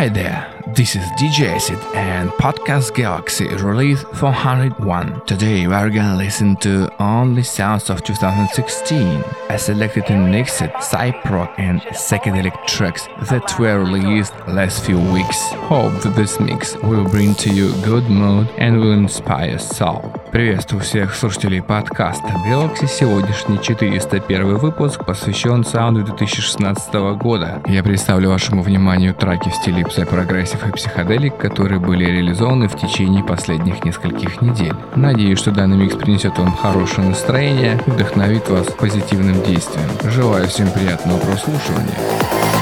Hi there, this is DJ Acid and Podcast Galaxy release 401. Today we are gonna listen to only sounds of 2016. I selected and mixed cyprock and psychedelic tracks that were released last few weeks. Hope that this mix will bring to you good mood and will inspire soul. Приветствую всех слушателей подкаста Galaxy. Сегодняшний 401 выпуск посвящен саунду 2016 года. Я представлю вашему вниманию треки в стиле Psy-Progressive и психоделик, которые были реализованы в течение последних нескольких недель. Надеюсь, что данный микс принесет вам хорошее настроение и вдохновит вас позитивным действием. Желаю всем приятного прослушивания.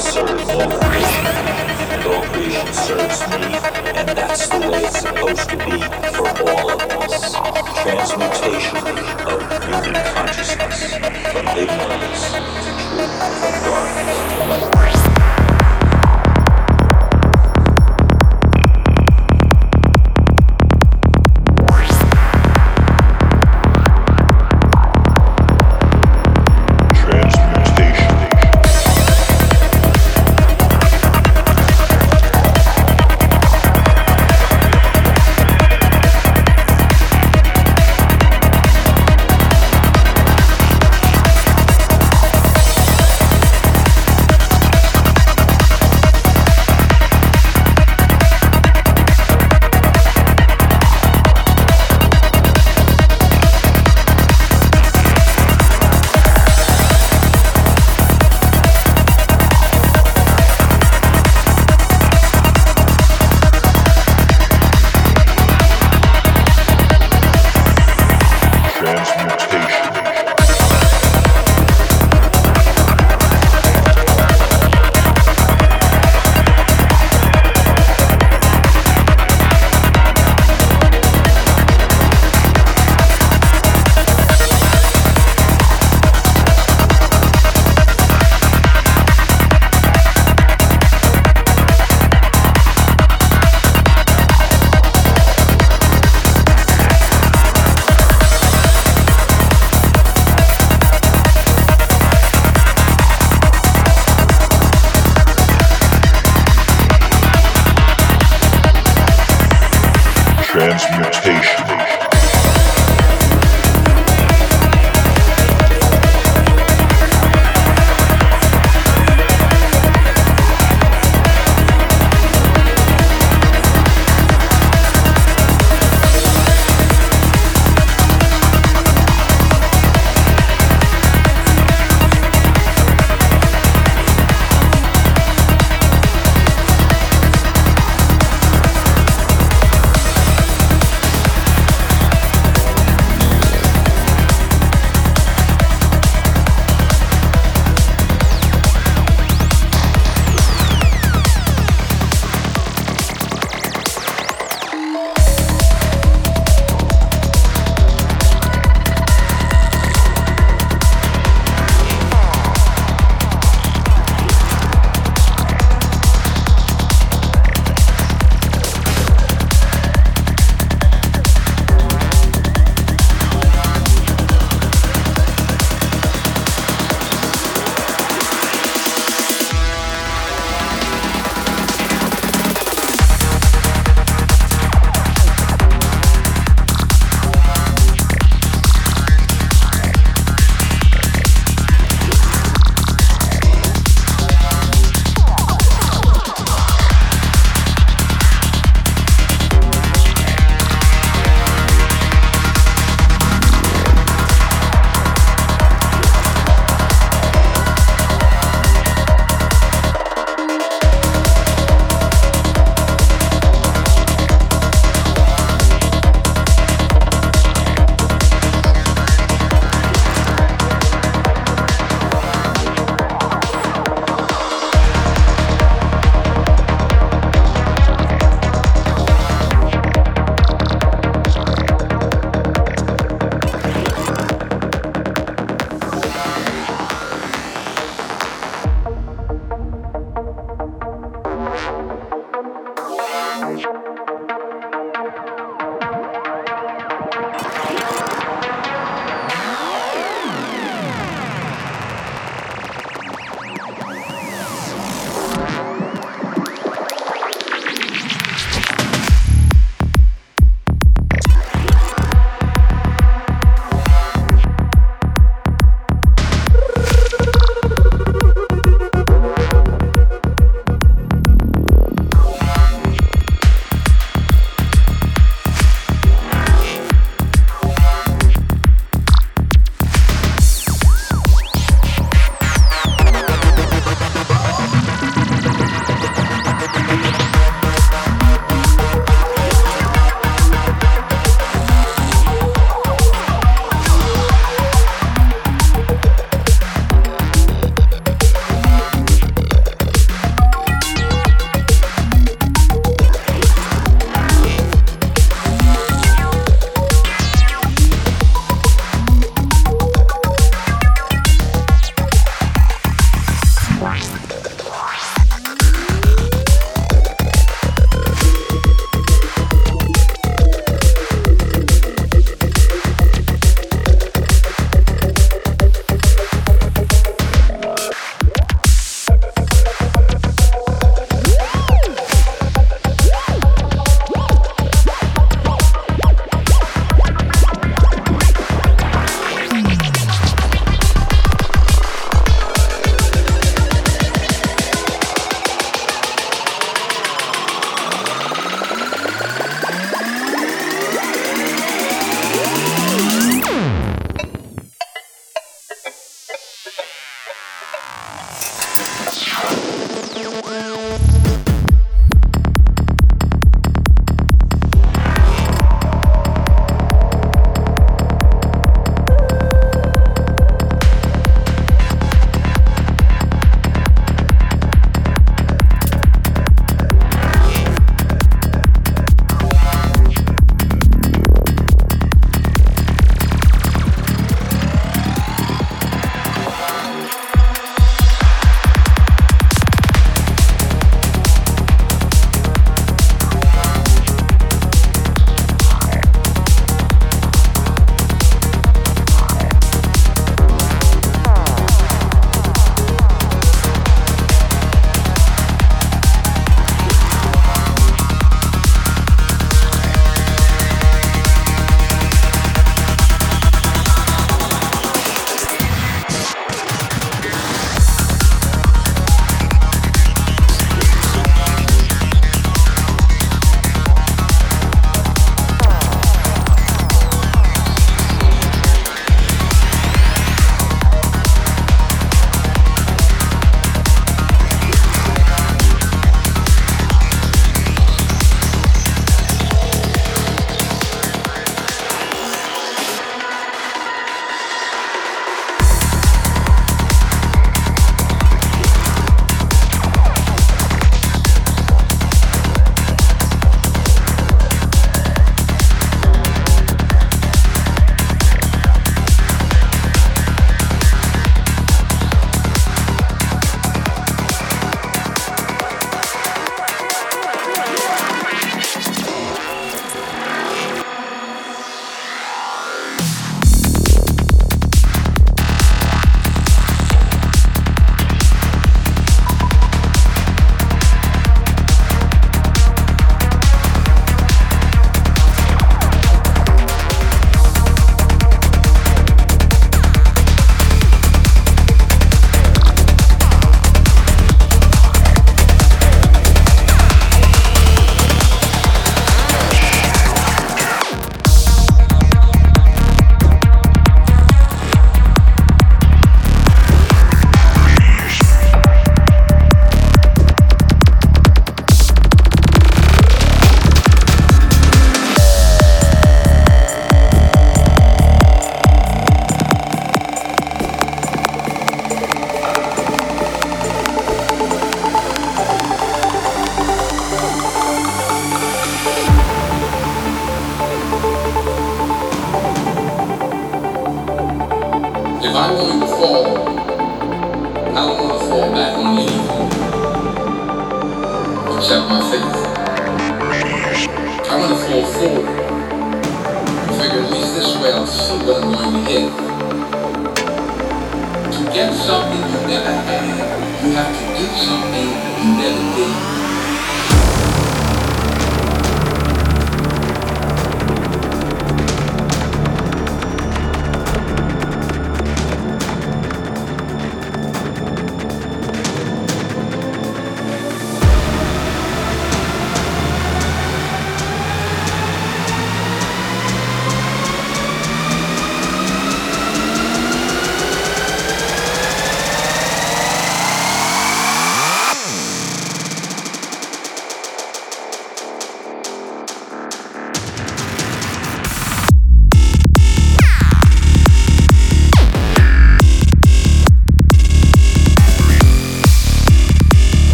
And all creation serves me, and that's the way it's supposed to be for all of us. Transmutation of human consciousness from ignorance to truth, from darkness.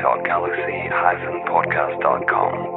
www.galaxy-podcast.com.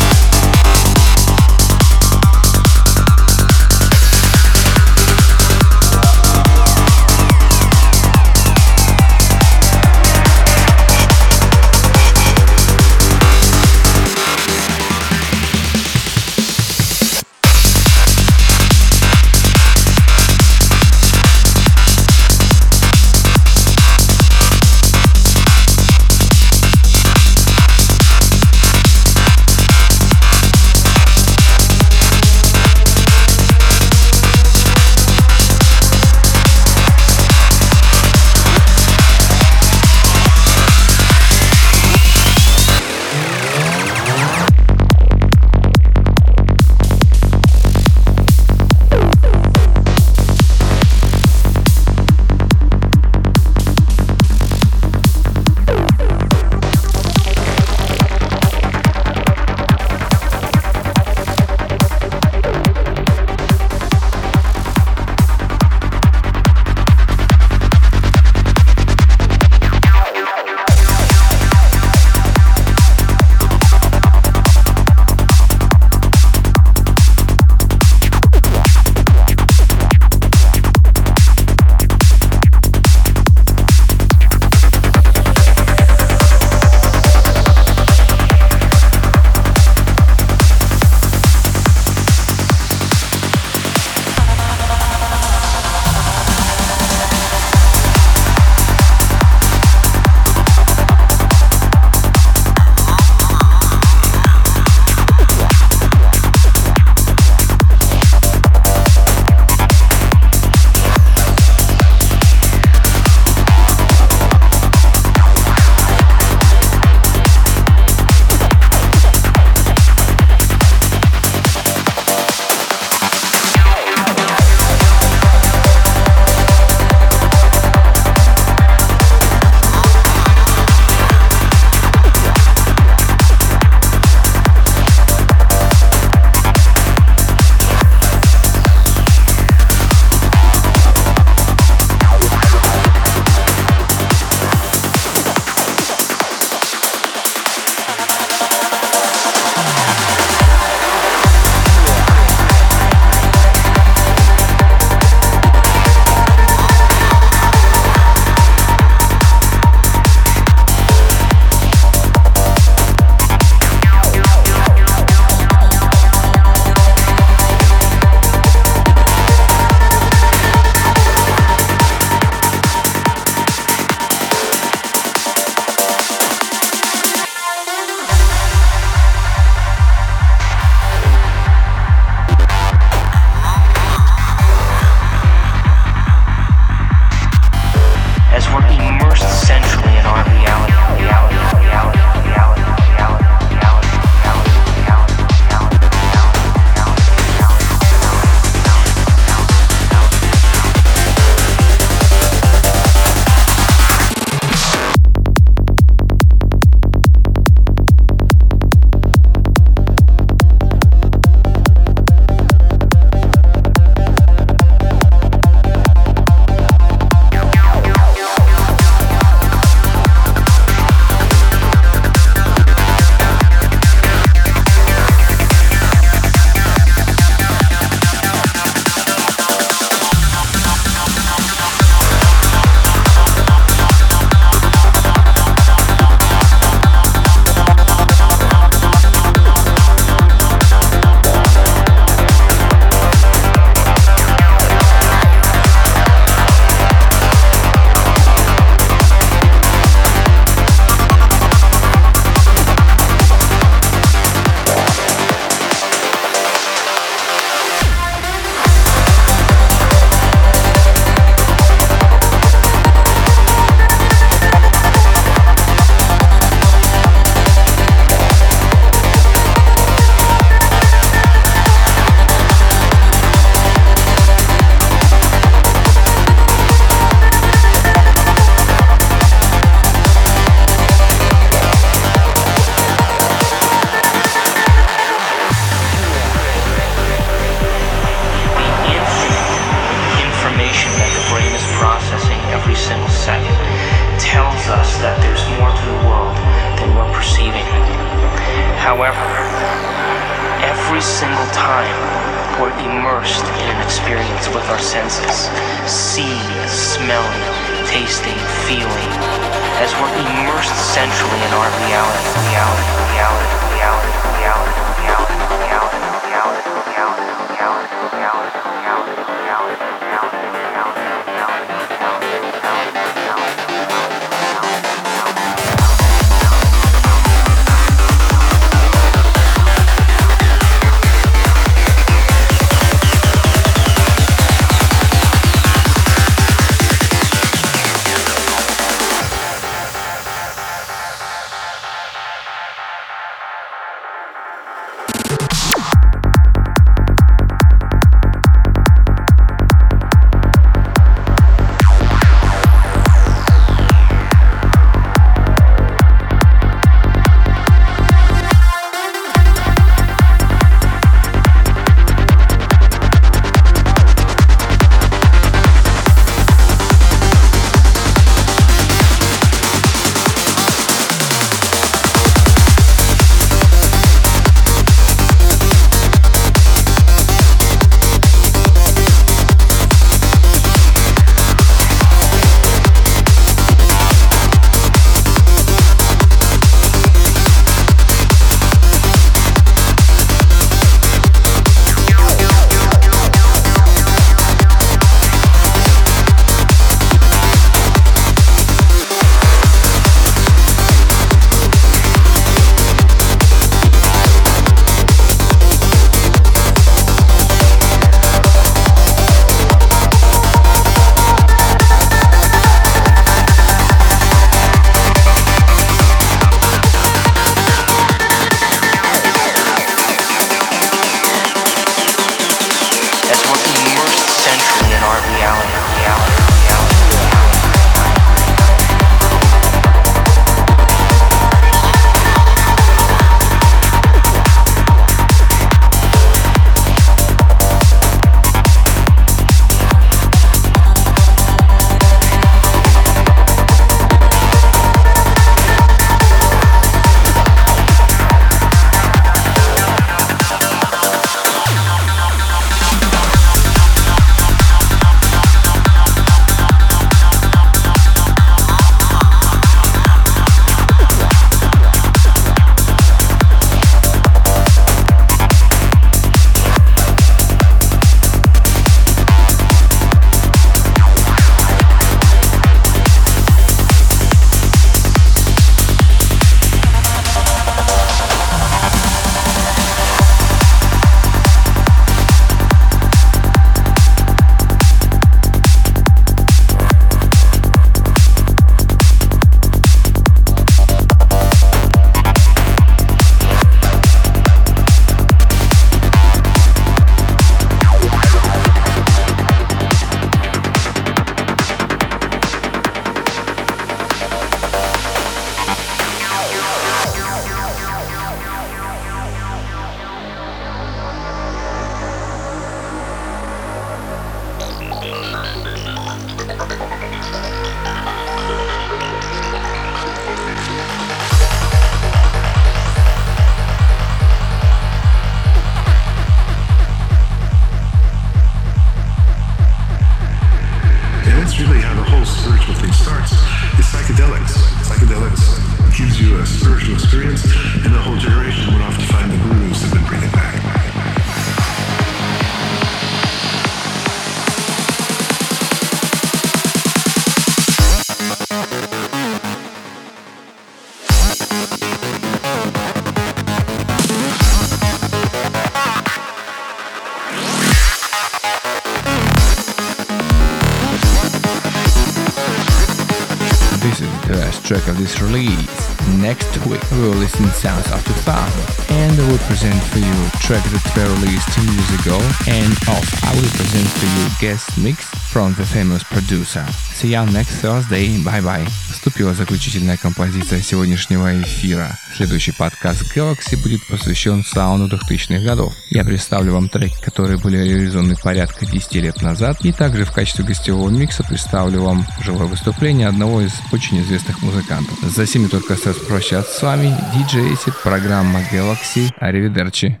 present for you track that were released two years ago, and off I will present for you guest mix from the famous producer. See you next Thursday, bye bye. Наступила заключительная композиция сегодняшнего эфира. Следующий подкаст Galaxy будет посвящен сауну 2000-х годов. Я представлю вам треки, которые были реализованы порядка 10 лет назад, и также в качестве гостевого микса представлю вам живое выступление одного из очень известных музыкантов. За сими только остается прощаться с вами. Acid, программа Galaxy. Аривидерчи.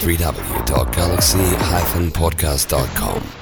www.galaxy-podcast.com.